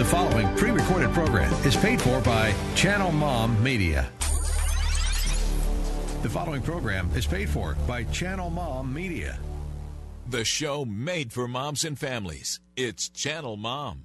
The following pre recorded program is paid for by Channel Mom Media. The following program is paid for by Channel Mom Media. The show made for moms and families. It's Channel Mom.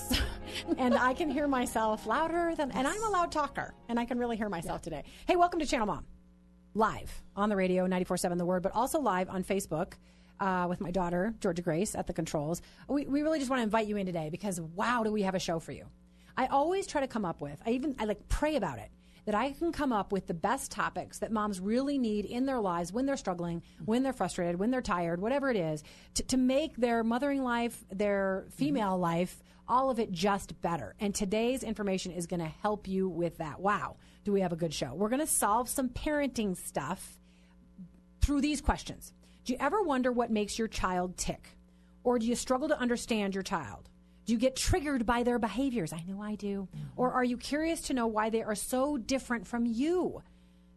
And I can hear myself louder than, and I'm a loud talker, and I can really hear myself today. Hey, welcome to Channel Mom, live on the radio, 94.7 The Word, but also live on Facebook uh, with my daughter, Georgia Grace, at the controls. We, we really just want to invite you in today because, wow, do we have a show for you. I always try to come up with, I even, I like pray about it, that I can come up with the best topics that moms really need in their lives when they're struggling, when they're frustrated, when they're tired, whatever it is, to, to make their mothering life, their female life, all of it just better. And today's information is going to help you with that. Wow, do we have a good show? We're going to solve some parenting stuff through these questions. Do you ever wonder what makes your child tick? Or do you struggle to understand your child? Do you get triggered by their behaviors? I know I do. Mm-hmm. Or are you curious to know why they are so different from you?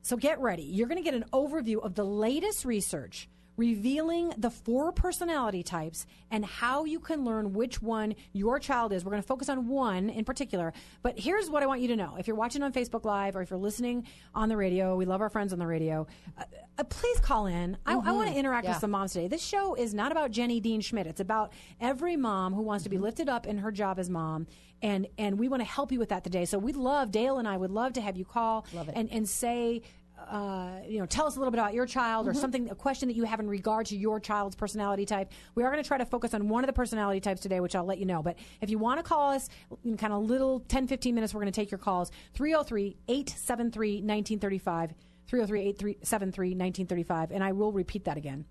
So get ready. You're going to get an overview of the latest research revealing the four personality types and how you can learn which one your child is. We're going to focus on one in particular. But here's what I want you to know. If you're watching on Facebook Live or if you're listening on the radio, we love our friends on the radio. Uh, uh, please call in. I, I want to interact with some moms today. This show is not about Jenny Dean Schmidt. It's about every mom who wants to be lifted up in her job as mom. And, and we want to help you with that today. So we'd love, Dale and I would love to have you call and, and say, uh, you know, tell us a little bit about your child or something, a question that you have in regard to your child's personality type. We are going to try to focus on one of the personality types today, which I'll let you know. But if you want to call us in kind of little 10, 15 minutes, we're going to take your calls 303 873 1935. 303 873 1935. And I will repeat that again.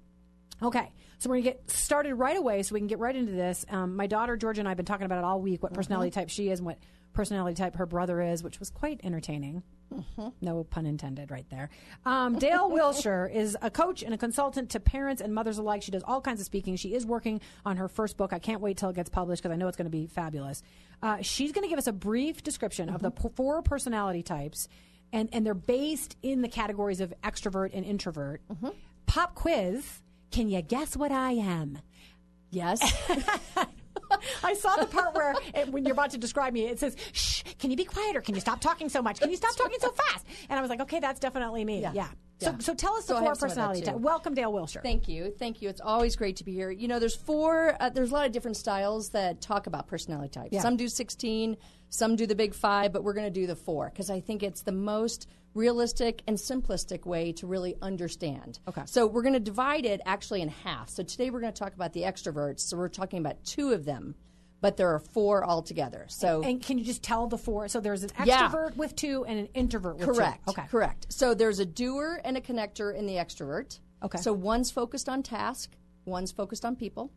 Okay, so we're gonna get started right away, so we can get right into this. Um, my daughter Georgia and I have been talking about it all week. What personality type she is, and what personality type her brother is, which was quite entertaining. No pun intended, right there. Um, Dale Wilshire is a coach and a consultant to parents and mothers alike. She does all kinds of speaking. She is working on her first book. I can't wait till it gets published because I know it's going to be fabulous. Uh, she's going to give us a brief description of the p- four personality types, and and they're based in the categories of extrovert and introvert. Pop quiz. Can you guess what I am? Yes. I saw the part where it, when you're about to describe me, it says, "Shh, can you be quieter? Can you stop talking so much? Can you stop talking so fast?" And I was like, "Okay, that's definitely me." Yeah. Yeah. So, Yeah. so tell us the So I four have some of that, personality types. Welcome, Dale Wilshire. Thank you. Thank you. It's always great to be here. You know, there's four, uh, there's a lot of different styles that talk about personality types. Yeah. Some do 16, some do the big five, but we're going to do the four because I think it's the most realistic and simplistic way to really understand. Okay. So we're going to divide it actually in half. So today we're going to talk about the extroverts. So we're talking about two of them, but there are four altogether. So and can you just tell the four? So there's an Yeah. extrovert with two and an introvert with Correct. two. Okay. Correct. So there's a doer and a connector in the extrovert. Okay. So one's focused on task, one's focused on people.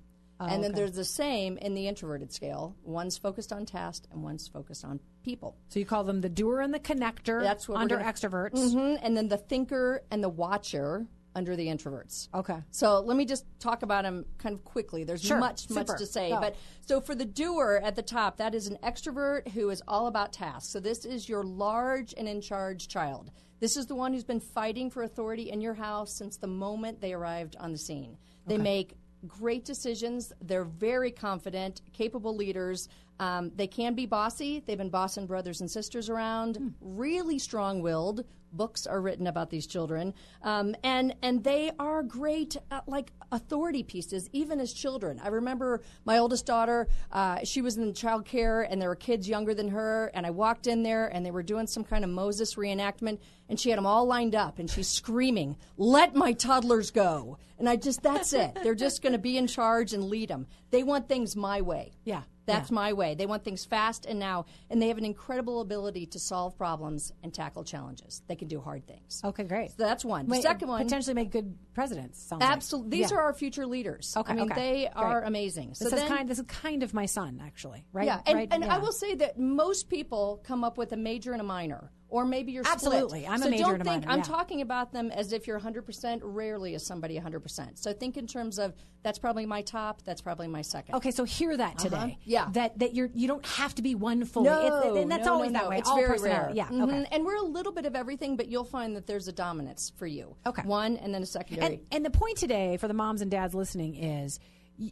And then Oh, okay. there's the same in the introverted scale. One's focused on task and one's focused on people. So you call them the doer and the connector That's what under gonna- extroverts. hmm And then the thinker and the watcher under the introverts. Okay. So let me just talk about them kind of quickly. There's Sure. much, much to say. Go. But so for the doer at the top, that is an extrovert who is all about tasks. So this is your large and in charge child. This is the one who's been fighting for authority in your house since the moment they arrived on the scene. They make great decisions. They're very confident, capable leaders. Um, they can be bossy. They've been bossing brothers and sisters around. Really strong-willed. Books are written about these children, um, and and they are great, uh, like authority pieces, even as children. I remember my oldest daughter; uh, she was in child care, and there were kids younger than her. And I walked in there, and they were doing some kind of Moses reenactment, and she had them all lined up, and she's screaming, "Let my toddlers go!" And I just that's it. They're just going to be in charge and lead them. They want things my way. Yeah, That's yeah. my way. They want things fast and now, and they have an incredible ability to solve problems and tackle challenges. They can do hard things. Okay, great. So that's one. The second one, potentially make good presidents. sounds like. absolutely. These Yeah. are our future leaders. Okay, I mean, okay. they are Great. amazing. So This then, is kind. This is kind of my son, actually. Right? yeah, and, right? and Yeah. I will say that most people come up with a major and a minor, or maybe you're split. Absolutely. I'm a so major don't and think minor, I'm talking about them as if you're 100%. Rarely is somebody 100%. So think in terms of that's probably my top, that's probably my second. Okay, so hear that today. Uh-huh. Yeah. that that you're you don't have to be one fully. No, It's- and that's no, always no, that no. way. It's All very rare. Yeah. Okay. Mhm. And we're a little bit of everything, but you'll find that there's a dominance for you. Okay. One and then a secondary. And, and the point today for the moms and dads listening is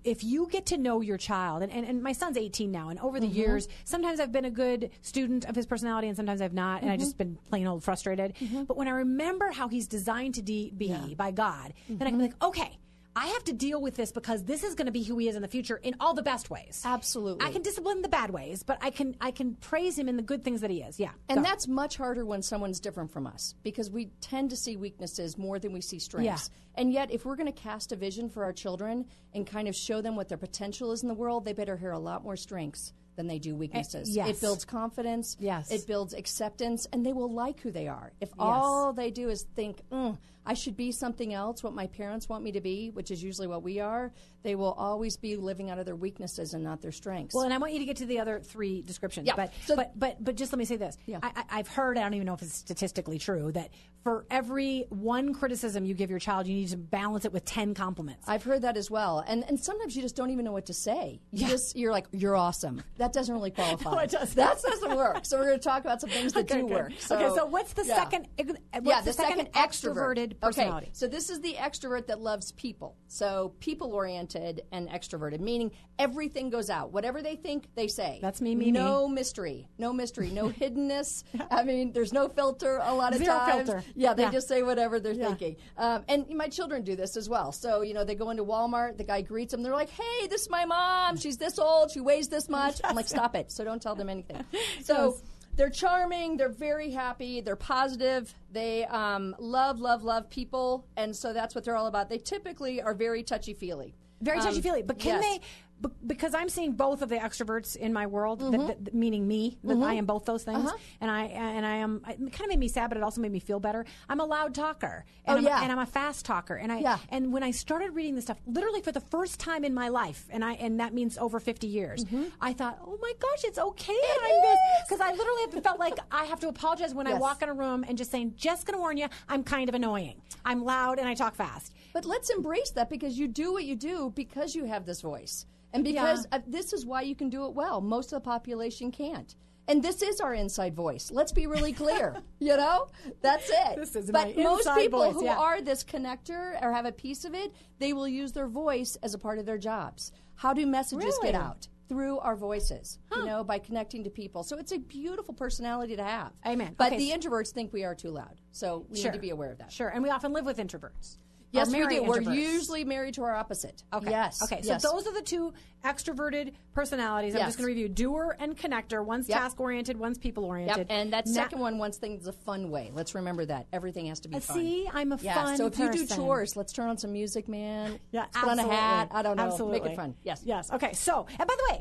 if you get to know your child, and, and, and my son's 18 now, and over the Mm-hmm. years, sometimes I've been a good student of his personality and sometimes I've not, and I've Mm-hmm. just been plain old frustrated. But when I remember how he's designed to de- be by God, then I can be Mm-hmm. like, okay. I have to deal with this because this is going to be who he is in the future in all the best ways. Absolutely. I can discipline the bad ways, but I can I can praise him in the good things that he is. Yeah. And Go. that's much harder when someone's different from us because we tend to see weaknesses more than we see strengths. And yet, if we're going to cast a vision for our children and kind of show them what their potential is in the world, they better hear a lot more strengths than they do weaknesses. yes. It builds confidence. Yes. It builds acceptance, and they will like who they are. If all they do is think, mm, I should be something else, what my parents want me to be, which is usually what we are, they will always be living out of their weaknesses and not their strengths. Well, and I want you to get to the other three descriptions. Yeah. But, So- but but but just let me say this. Yeah. I, I've heard. I don't even know if it's statistically true that for every one criticism you give your child, you need to balance it with ten compliments. I've heard that as well, and and sometimes you just don't even know what to say. You just you're like you're awesome. That doesn't really qualify. No, it doesn't. That doesn't work. So we're going to talk about some things that Okay, do good. work. So, okay. So what's the yeah. second? What's yeah, the, second, extroverted personality? Okay, so this is the extrovert that loves people. So people oriented and extroverted, meaning everything goes out. Whatever they think, they say. That's me, me, No mystery. No mystery. No hiddenness. I mean, there's no filter a lot of Zero times. filter. Yeah, they Yeah. just say whatever they're thinking. Um, and my children do this as well. So, you know, they go into Walmart, the guy greets them. They're like, hey, this is my mom. She's this old. She weighs this much. I'm like, stop it. So don't tell them anything. So they're charming. They're very happy. They're positive. They um, love, love, love people. And so that's what they're all about. They typically are very touchy feely. Very touchy feely. But can Um, yes. they? Be- Because I'm seeing both of the extroverts in my world, Mm-hmm. meaning me. That mm-hmm. I am both those things, uh-huh. and I and I am. It kind of made me sad, but it also made me feel better. I'm a loud talker, and, Oh, I'm, yeah. and I'm a fast talker, and I Yeah. and when I started reading this stuff, literally for the first time in my life, and I and that means over 50 years, mm-hmm. I thought, oh my gosh, it's okay that I'm this because I literally have felt like I have to apologize when I walk in a room and just saying, just gonna warn you, I'm kind of annoying. I'm loud and I talk fast. But let's embrace that because you do what you do because you have this voice. And because Yeah. uh, this is why you can do it well. Most of the population can't. And this is our inside voice. Let's be really clear. you know? That's it. This is but my most people voice, who yeah. are this connector or have a piece of it, they will use their voice as a part of their jobs. How do messages Really? get out? Through our voices, you know, by connecting to people. So it's a beautiful personality to have. Amen. But Okay, the introverts think we are too loud. So we need to be aware of that. Sure, and we often live with introverts. Yes, we do. We're usually married to our opposite. Okay. Yes. Okay. yes. So those are the two extroverted personalities. I'm Yes. just going to review doer and connector. One's Yep. task oriented, one's people Yep. oriented. And that second one wants things a fun way. Let's remember that. Everything has to be fun. Uh, See, I'm a yeah. fun So if you do chores, let's turn on some music, man. Yeah, Let's put on a hat. I don't know. Absolutely. Make it fun. Yes. Yes. Okay. So, and by the way,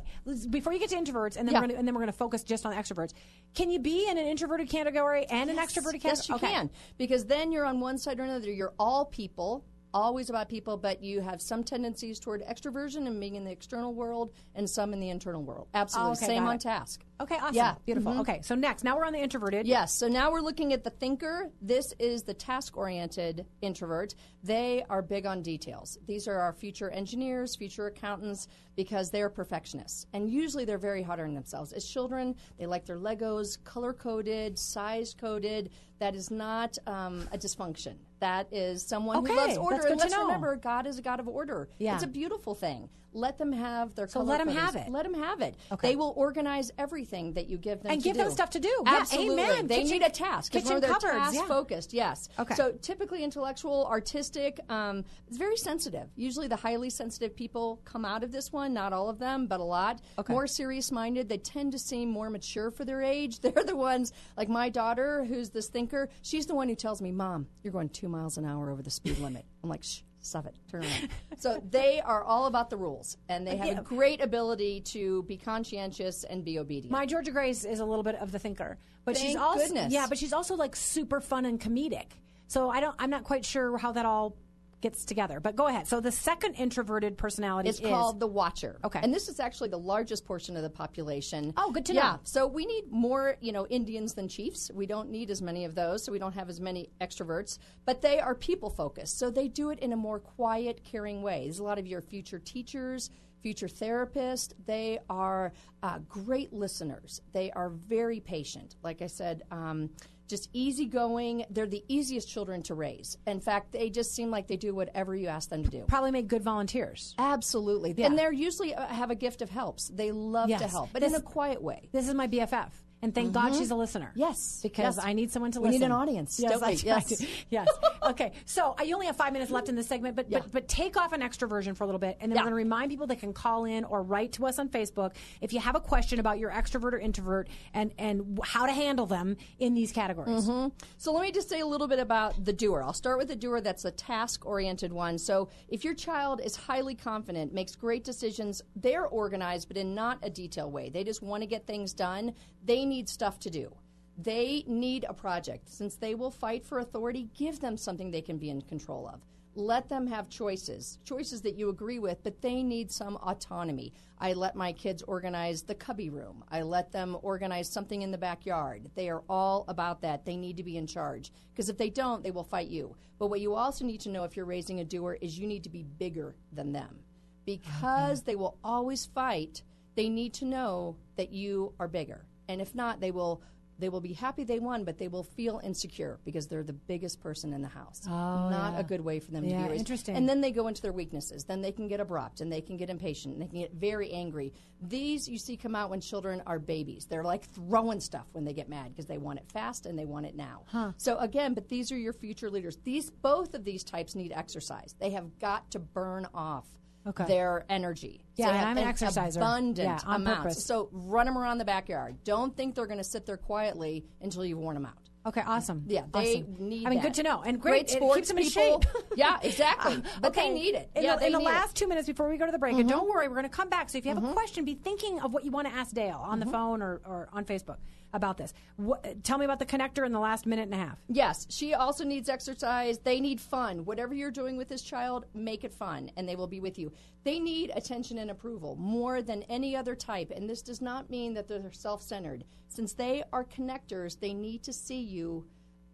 before you get to introverts, and then Yeah. we're gonna, and then we're going to focus just on extroverts. Can you be in an introverted category and an extroverted category? Yes, you Okay. can. Because then you're on one side or another. You're all people, always about people, but you have some tendencies toward extroversion and being in the external world and some in the internal world. Absolutely. Oh, okay, Same on it. task. Okay. Awesome. Yeah. Beautiful. Mhm. Okay. So next, now we're on the introverted. Yes. So now we're looking at the thinker. This is the task oriented introvert. They are big on details. These are our future engineers, future accountants, because they're perfectionists. And usually they're very hard on themselves. As children, they like their Legos color coded, size coded. That is not um, a dysfunction. That is someone Okay, who loves order. and let's know. remember, God is a God of order. Yeah. It's a beautiful thing. Let them have their So color let 'em codings. have it. Let them have it. Okay. They will organize everything that you give them And give them stuff to do. Yeah, Absolutely. amen. They Kitchen- need a task. kitchen cupboards, task yeah. focused. Yes. Okay. So typically intellectual, artistic, um, it's very sensitive. Usually the highly sensitive people come out of this one. Not all of them, but a lot. Okay. More serious minded. They tend to seem more mature for their age. They're the ones like my daughter, who's this thinker. She's the one who tells me, "Mom, you're going two miles an hour over the speed limit." I'm like, "Shh." Stop it. Turn around. so they are all about the rules, and they have Yeah. a great ability to be conscientious and be obedient. My Georgia Grace is a little bit of the thinker, but she's also goodness. yeah, but she's also like super fun and comedic. So I don't, I'm not quite sure how that all gets together. But go ahead. So the second introverted personality It's is called the Watcher. Okay. And this is actually the largest portion of the population. Oh, good to yeah. know. Yeah. So we need more, you know, Indians than chiefs. We don't need as many of those, so we don't have as many extroverts. But they are people focused, so they do it in a more quiet, caring way. There's a lot of your future teachers. Future therapists, they are uh, great listeners. They are very patient. Like I said, um, just easygoing. They're the easiest children to raise. In fact, they just seem like they do whatever you ask them to do. probably make good volunteers. Absolutely. And they're usually uh, have a gift of helps. They love to help, but This- in a quiet way. This is my BFF. And thank God she's a listener. Yes, Because yes. I need someone to listen. We need an audience, Yes, I Yes. Yes. okay. So I only have five minutes left in this segment, but Yeah. but, but take off an extroversion for a little bit, and then Yeah. we're going to remind people they can call in or write to us on Facebook if you have a question about your extrovert or introvert and and how to handle them in these categories. Mm-hmm. So let me just say a little bit about the doer. I'll start with the doer that's a task oriented one. So if your child is highly confident, makes great decisions, they're organized, but in not a detailed way. They just want to get things done. They need stuff to do. They need a project. Since they will fight for authority, give them something they can be in control of. Let them have choices, choices that you agree with, but they need some autonomy. I let my kids organize the cubby room. I let them organize something in the backyard. They are all about that. They need to be in charge because if they don't, they will fight you. But what you also need to know if you're raising a doer is you need to be bigger than them because they will always fight. They need to know that you are bigger, and if not, they will. They will be happy they won, but they will feel insecure because they're the biggest person in the house. Oh, Not a good way for them to be raised. interesting. And then they go into their weaknesses. Then they can get abrupt and they can get impatient and they can get very angry. These you see come out when children are babies. They're like throwing stuff when they get mad because they want it fast and they want it now. Huh. So again, but these are your future leaders. These both of these types need exercise. They have got to burn off Okay. their energy. Yeah, So and I'm an exerciser. Abundant Yeah, on amounts. purpose. So run them around the backyard. Don't think they're going to sit there quietly until you've worn them out. Okay, awesome. Yeah, they Awesome. need. I mean, that. good to know, and great, great it sports keeps them in people. shape. yeah, exactly. But okay. they need it. In yeah, the, in the need it. Mm-hmm. last two minutes before we go to the break, and don't worry, we're going to come back. So if you have a question, be thinking of what you want to ask Dale on Mm-hmm. the phone or, or on Facebook about this. What, tell me about the connector in the last minute and a half. Yes, she also needs exercise. They need fun. Whatever you're doing with this child, make it fun, and they will be with you. They need attention and approval more than any other type, and this does not mean that they're self centered. Since they are connectors, they need to see you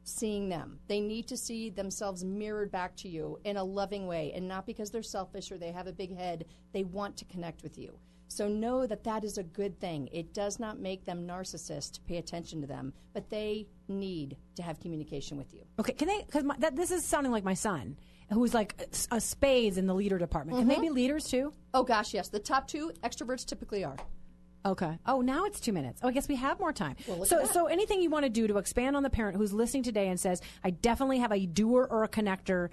seeing them. They need to see themselves mirrored back to you in a loving way, and not because they're selfish or they have a big head. They want to connect with you. So know that that is a good thing. It does not make them narcissists to pay attention to them, but they need to have communication with you. Okay, can they? Because this is sounding like my son, who's like a, a spades in the leader department. Can they mm-hmm. be leaders too? Oh gosh, yes. The top two extroverts typically are. Okay. Oh, now it's two minutes. Oh, I guess we have more time. look so, so anything you want to do to expand on the parent who's listening today and says, "I definitely have a doer or a connector."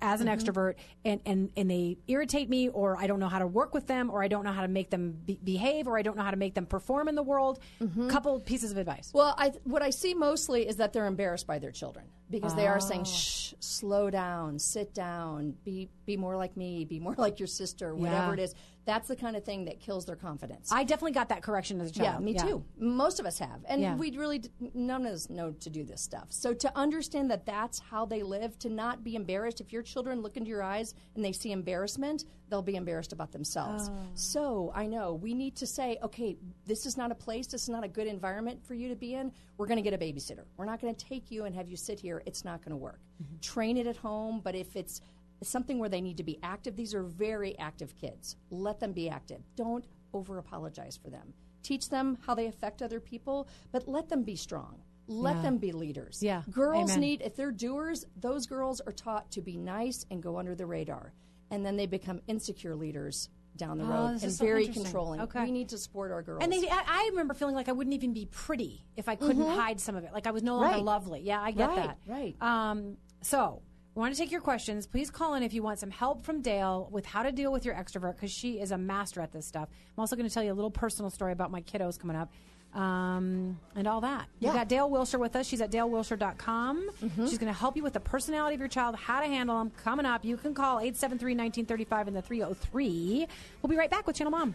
As an Mm-hmm. extrovert, and, and, and they irritate me, or I don't know how to work with them, or I don't know how to make them be- behave, or I don't know how to make them perform in the world. Mm-hmm. Couple pieces of advice. Well, I, what I see mostly is that they're embarrassed by their children because they are Oh. saying, "Shh, slow down, sit down, be be more like me, be more like your sister, whatever Yeah. it is." That's the kind of thing that kills their confidence. I definitely got that correction as a child. Yeah, me too. Most of us have. And Yeah. we really, d- none of us know to do this stuff. So to understand that that's how they live, to not be embarrassed, if your children look into your eyes and they see embarrassment, they'll be embarrassed about themselves. Oh. So I know we need to say, okay, this is not a place, this is not a good environment for you to be in. We're going to get a babysitter. We're not going to take you and have you sit here. It's not going to work. Mm-hmm. Train it at home, but if it's something where they need to be active. These are very active kids. Let them be active. Don't over apologize for them. Teach them how they affect other people, but let them be strong. Let Yeah. them be leaders. Yeah. Girls Amen. need, if they're doers, those girls are taught to be nice and go under the radar. And then they become insecure leaders down the Oh, road and so very controlling. Okay. We need to support our girls. And they, I, I remember feeling like I wouldn't even be pretty if I couldn't hide some of it. Like I was no longer Right. lovely. Yeah, I get Right, that. right. Um, so we want to take your questions. Please call in if you want some help from Dale with how to deal with your extrovert because she is a master at this stuff. I'm also going to tell you a little personal story about my kiddos coming up. um, and all that. Yeah. We've got Dale Wilshire with us. She's at dalewilshire.com. She's going to help you with the personality of your child, how to handle them. Coming up, you can call 873 1935 in the 303. We'll be right back with Channel Mom.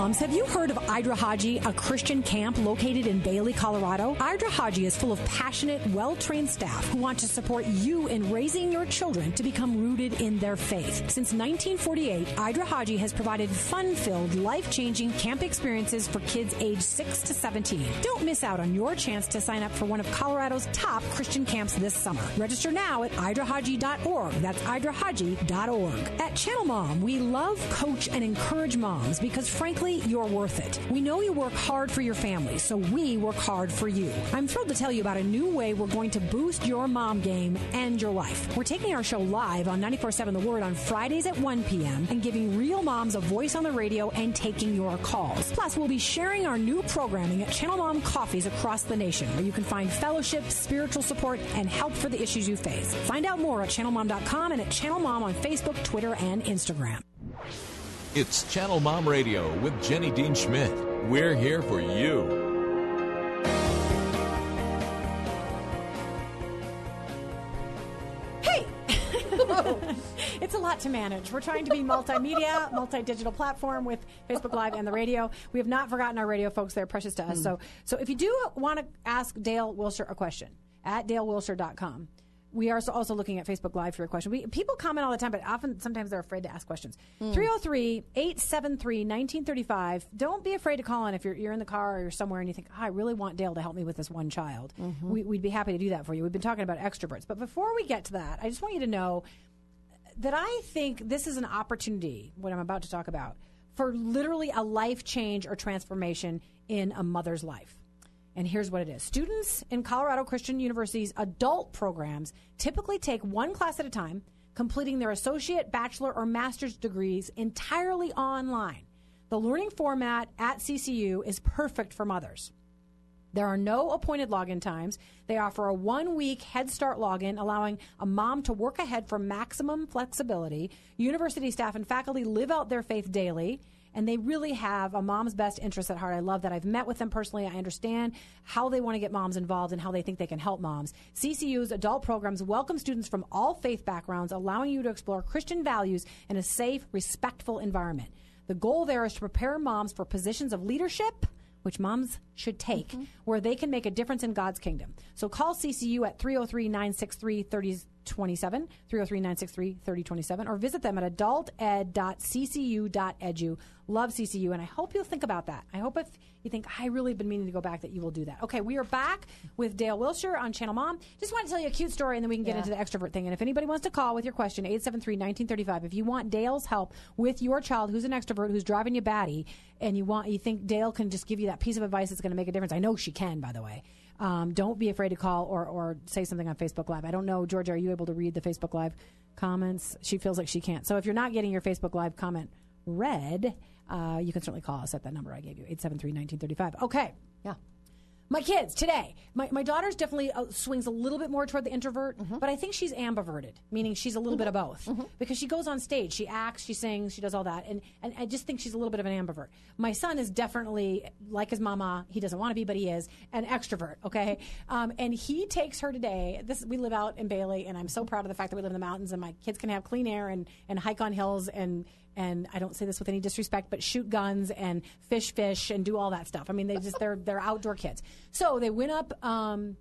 Moms, have you heard of Id-Ra-Ha-Je, a Christian camp located in Bailey, Colorado? Id-Ra-Ha-Je is full of passionate, well trained staff who want to support you in raising your children to become rooted in their faith. Since 1948, Id-Ra-Ha-Je has provided fun filled, life changing camp experiences for kids aged 6 to 17. Don't miss out on your chance to sign up for one of Colorado's top Christian camps this summer. Register now at idrahaje.org. That's idrahaje.org. At Channel Mom, we love, coach, and encourage moms because frankly, you're worth it. We know you work hard for your family, so we work hard for you. I'm thrilled to tell you about a new way we're going to boost your mom game and your life. We're taking our show live on 94.7 The Word on Fridays at 1 p.m. and giving real moms a voice on the radio and taking your calls. Plus, we'll be sharing our new programming at Channel Mom Coffees across the nation, where you can find fellowship, spiritual support, and help for the issues you face. Find out more at channelmom.com and at Channel Mom on Facebook, Twitter, and Instagram. It's Channel Mom Radio with Jenny Dean Schmidt. We're here for you. Lot to manage. We're trying to be multimedia, multi digital platform with Facebook Live and the radio. We have not forgotten our radio folks. They're precious to us. Hmm. So, so if you do want to ask Dale Wilshire a question at dalewilshire.com, we are also looking at Facebook Live for your question. We, people comment all the time, but often sometimes they're afraid to ask questions. Hmm. 303 873 1935. Don't be afraid to call in if you're, you're in the car or you're somewhere and you think, oh, I really want Dale to help me with this one child. Mm-hmm. We, we'd be happy to do that for you. We've been talking about extroverts. But before we get to that, I just want you to know that I think this is an opportunity, what I'm about to talk about, for literally a life change or transformation in a mother's life. And here's what it is students in Colorado Christian University's adult programs typically take one class at a time, completing their associate, bachelor, or master's degrees entirely online. The learning format at CCU is perfect for mothers. There are no appointed login times. They offer a one week Head Start login, allowing a mom to work ahead for maximum flexibility. University staff and faculty live out their faith daily, and they really have a mom's best interest at heart. I love that. I've met with them personally. I understand how they want to get moms involved and how they think they can help moms. CCU's adult programs welcome students from all faith backgrounds, allowing you to explore Christian values in a safe, respectful environment. The goal there is to prepare moms for positions of leadership which moms should take, mm-hmm. where they can make a difference in God's kingdom. So call CCU at 303 963 3027, 303 963 3027, or visit them at adulted.ccu.edu. Love CCU, and I hope you'll think about that. I hope if you think, I really have been meaning to go back, that you will do that. Okay, we are back with Dale Wilshire on Channel Mom. Just want to tell you a cute story, and then we can get Yeah. into the extrovert thing. And if anybody wants to call with your question, 873 1935, if you want Dale's help with your child who's an extrovert who's driving you batty, and you want you think Dale can just give you that piece of advice that's going to make a difference, I know she can, by the way. Um, don't be afraid to call or, or say something on Facebook Live. I don't know, Georgia, are you able to read the Facebook Live comments? She feels like she can't. So if you're not getting your Facebook Live comment read, uh, you can certainly call us at that number I gave you, 873 1935. Okay. Yeah. My kids today. My, my daughter's definitely uh, swings a little bit more toward the introvert, Mm-hmm. but I think she's ambiverted, meaning she's a little bit of both. Because she goes on stage, she acts, she sings, she does all that, and, and I just think she's a little bit of an ambivert. My son is definitely like his mama. He doesn't want to be, but he is an extrovert. Okay, um, and he takes her today. This we live out in Bailey, and I'm so proud of the fact that we live in the mountains, and my kids can have clean air and and hike on hills and and I don't say this with any disrespect, but shoot guns and fish fish and do all that stuff. I mean, they just they're they're outdoor kids. So they went up um,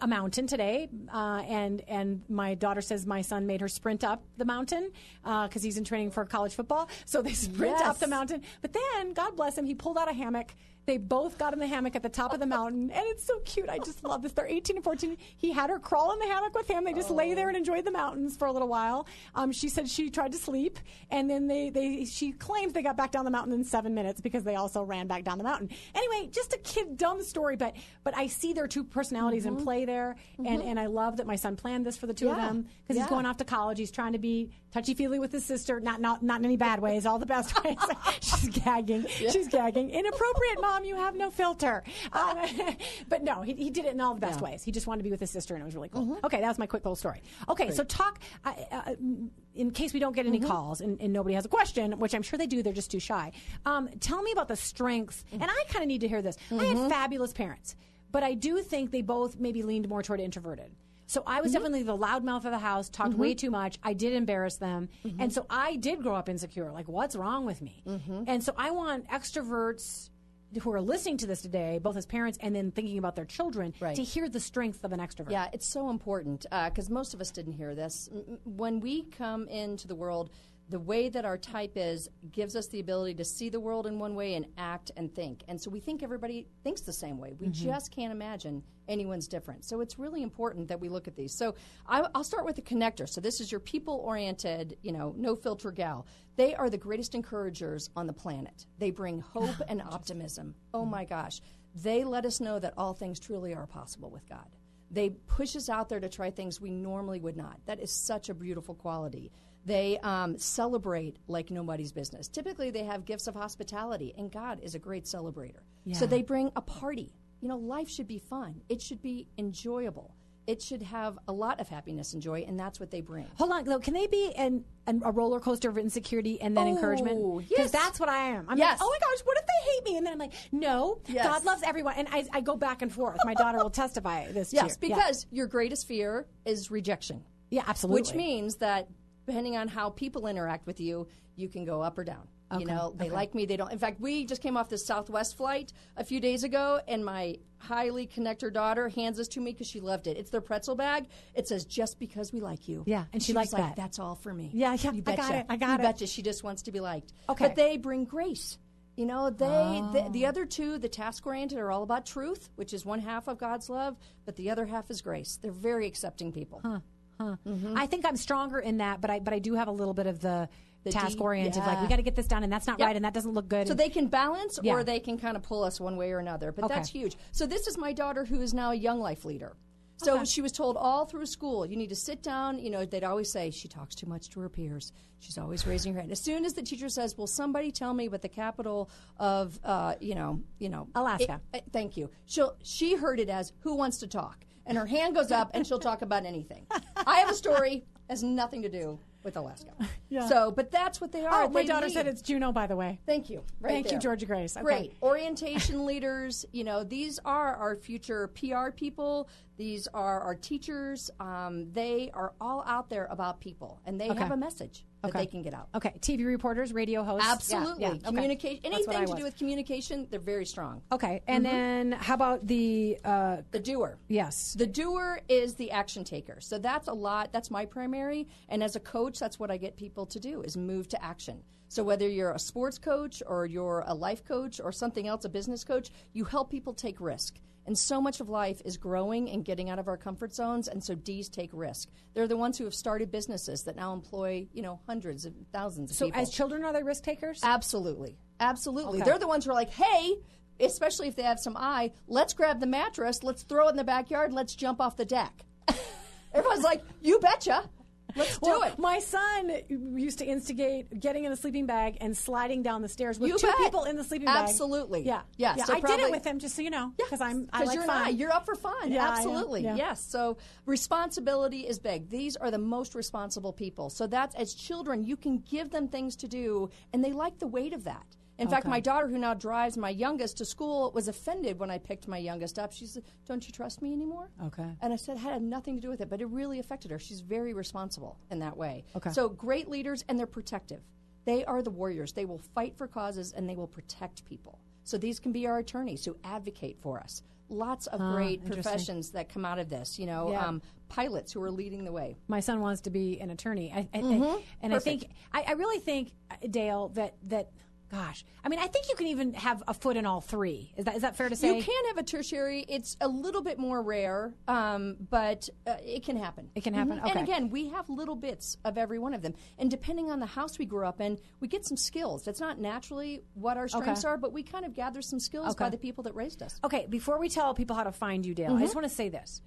a, mountain today, uh, and and my daughter says my son made her sprint up the mountain because he's in training for college football. So they sprint up the mountain. But then, God bless him, he pulled out a hammock. They both got in the hammock at the top of the mountain, and it's so cute. I just love this. They're 18 and 14. He had her crawl in the hammock with him. They just lay there and enjoyed the mountains for a little while. Um, she said she tried to sleep, and then they, they she claims they got back down the mountain in seven minutes because they also ran back down the mountain. Anyway, just a kid dumb story, but but I see their two personalities in play there, and, and I love that my son planned this for the two of them because he's going off to college. He's trying to be touchy feely with his sister, not not not in any bad ways, all the best ways. She's gagging. She's gagging. Inappropriate, mom. You have no filter. Um, but no, he, he did it in all the best ways. He just wanted to be with his sister, and it was really cool. Okay, that was my quick little story. Okay, so talk. Uh, uh, in case we don't get any calls and, and nobody has a question, which I'm sure they do, they're just too shy. Um, tell me about the strengths, and I kind of need to hear this. I had fabulous parents, but I do think they both maybe leaned more toward introverted. So I was definitely the loudmouth of the house, talked way too much. I did embarrass them. And so I did grow up insecure. Like, what's wrong with me? And so I want extroverts who are listening to this today, both as parents and then thinking about their children, Right. to hear the strength of an extrovert. Yeah, it's so important uh, because most of us didn't hear this. When we come into the world, the way that our type is gives us the ability to see the world in one way and act and think. And so we think everybody thinks the same way. We mm-hmm. just can't imagine anyone's different. So it's really important that we look at these. So I, I'll start with the connector. So this is your people-oriented, you know, no filter gal. They are the greatest encouragers on the planet. They bring hope and optimism. Oh mm-hmm. my gosh. They let us know that all things truly are possible with God. They push us out there to try things we normally would not. That is such a beautiful quality. They um, celebrate like nobody's business. Typically, they have gifts of hospitality, and God is a great celebrator. So they bring a party. You know, life should be fun. It should be enjoyable. It should have a lot of happiness and joy, and that's what they bring. Hold on, though. Can they be an, an, a roller coaster of insecurity and then Oh, encouragement? yes. that's what I am. I'm Yes. like, oh my gosh, what if they hate me? And then I'm like, no, Yes. God loves everyone. And I, I go back and forth. My daughter will testify this. Yes. Yeah. because your greatest fear is rejection. yeah, absolutely. Which means that depending on how people interact with you, you can go up or down. You know, they like me, they don't. In fact, we just came off this Southwest flight a few days ago, and my highly connector daughter hands this to me because she loved it. It's their pretzel bag. It says, just because we like you. Yeah, and she was liked like, that. That's all for me. Yeah, yeah, You betcha. I got it, I got you it. betcha. She just wants to be liked. Okay. But they bring grace. You know, they the, the oh. other two, the task oriented, are all about truth, which is one half of God's love, but the other half is grace. They're very accepting people. I think I'm stronger in that, but I but I do have a little bit of the, The task oriented. Like we got to get this done, and that's not Yep. right, and that doesn't look good. So they can balance Yeah. or they can kind of pull us one way or another. But Okay. that's huge. So this is my daughter who is now a young life leader. So she was told all through school, you need to sit down. You know, they'd always say she talks too much to her peers. She's always raising her hand. As soon as the teacher says, "Will somebody tell me what the capital of, uh, you know, you know, Alaska. it- uh, thank you. She'll she heard it as "Who wants to talk?" and her hand goes up and she'll talk about anything. I have a story has nothing to do with Alaska. Yeah. So, but that's what they are. oh, my They daughter lead. said it's Juneau, by the way. Thank you. Right Thank you. Georgia Grace. Okay. Great. Orientation leaders, you know, these are our future PR people. These are our teachers. Um, they are all out there about people, and they Okay. have a message that Okay. they can get out. Okay, TV reporters, radio hosts. Absolutely. yeah, okay. Communication, I anything to do with communication, they're very strong. Okay, and then how about the? Uh, The doer. yes. The doer is the action taker. So that's a lot. That's my primary. And as a coach, that's what I get people to do is move to action. So whether you're a sports coach or you're a life coach or something else, a business coach, you help people take risk. And so much of life is growing and getting out of our comfort zones. And so D's take risk. They're the ones who have started businesses that now employ, you know, hundreds of thousands of So people. as children, are they risk takers? Absolutely. Absolutely. Okay. They're the ones who are like, hey, especially if they have some eye, let's grab the mattress, let's throw it in the backyard, let's jump off the deck. Everyone's like, you betcha. Let's do Well, it. My son used to instigate getting in a sleeping bag and sliding down the stairs with You two bet. people in the sleeping bag. Absolutely. Yeah. Yeah, Yeah. so I did it with him, just so you know, because I'm I Because like you're fun. not. You're up for fun. Yeah, Absolutely. Yes. So responsibility is big. These are the most responsible people. So that's as children, you can give them things to do, and they like the weight of that. In fact, my daughter, who now drives my youngest to school, was offended when I picked my youngest up. She said, "Don't you trust me anymore?" Okay. And I said, had nothing to do with it, but it really affected her. She's very responsible in that way. Okay. So great leaders, and they're protective. They are the warriors. They will fight for causes and they will protect people. So these can be our attorneys who advocate for us. Lots of great professions that come out of this. You know, Yeah. um, pilots who are leading the way. my son wants to be an attorney. I, I, Mm-hmm. and I think I, I really think uh, Dale that that Gosh, I mean, I think you can even have a foot in all three. Is that is that fair to say? You can have a tertiary. It's a little bit more rare, um, but uh, it can happen. It can happen. Mhm. Okay. And again, we have little bits of every one of them. And depending on the house we grew up in, we get some skills. That's not naturally what our strengths Okay. are, but we kind of gather some skills Okay. by the people that raised us. Okay, before we tell people how to find you, Dale, I just want to say this.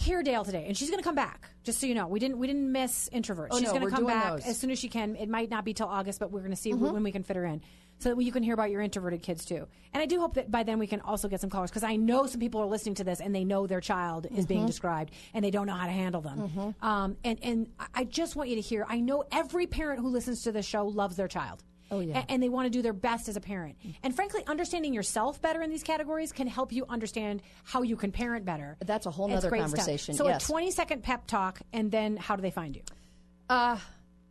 Hear Dale today, and she's going to come back. Just so you know, we didn't we didn't miss introverts. Oh, she's no, going to come back those. as soon as she can. It might not be till August, but we're going to see Mm-hmm. when we can fit her in, so that you can hear about your introverted kids too. And I do hope that by then we can also get some callers because I know some people are listening to this and they know their child is Mm-hmm. being described and they don't know how to handle them. Um, and and I- I just want you to hear. I know every parent who listens to the show loves their child. Oh, yeah. And they want to do their best as a parent. And frankly, understanding yourself better in these categories can help you understand how you can parent better. That's a whole It's nother great stuff. conversation, So yes. a 20 second pep talk, and then how do they find you? Uh,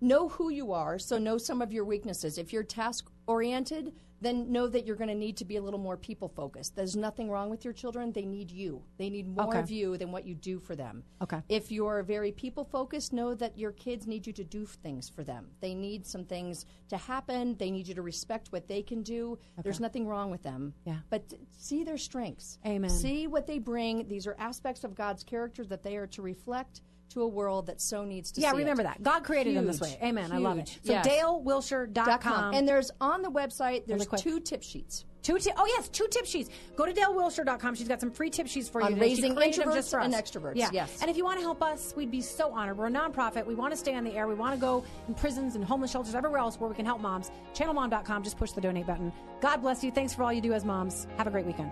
know who you are, so know some of your weaknesses. If you're task oriented, then know that you're going to need to be a little more people focused. There's nothing wrong with your children. They need you. They need more Okay. of you than what you do for them. Okay. If you're very people focused, know that your kids need you to do things for them. They need some things to happen. They need you to respect what they can do. Okay. There's nothing wrong with them. Yeah. But see their strengths. Amen. See what they bring. These are aspects of God's character that they are to reflect to a world that so needs to yeah, see it. remember that. God created them this way. Amen. I love it. huge. So Yes. dalewilshire.com. And there's on the website, there's quick. two tip sheets. Two ti- oh yes, two tip sheets. Go to dalewilshire.com. She's got some free tip sheets for you. On. Raising introverts and extroverts, Yeah. yes. And if you want to help us, we'd be so honored. We're a nonprofit. We want to stay on the air. We want to go in prisons and homeless shelters, everywhere else where we can help moms. Channelmom.com. Just push the donate button. God bless you. Thanks for all you do as moms. Have a great weekend.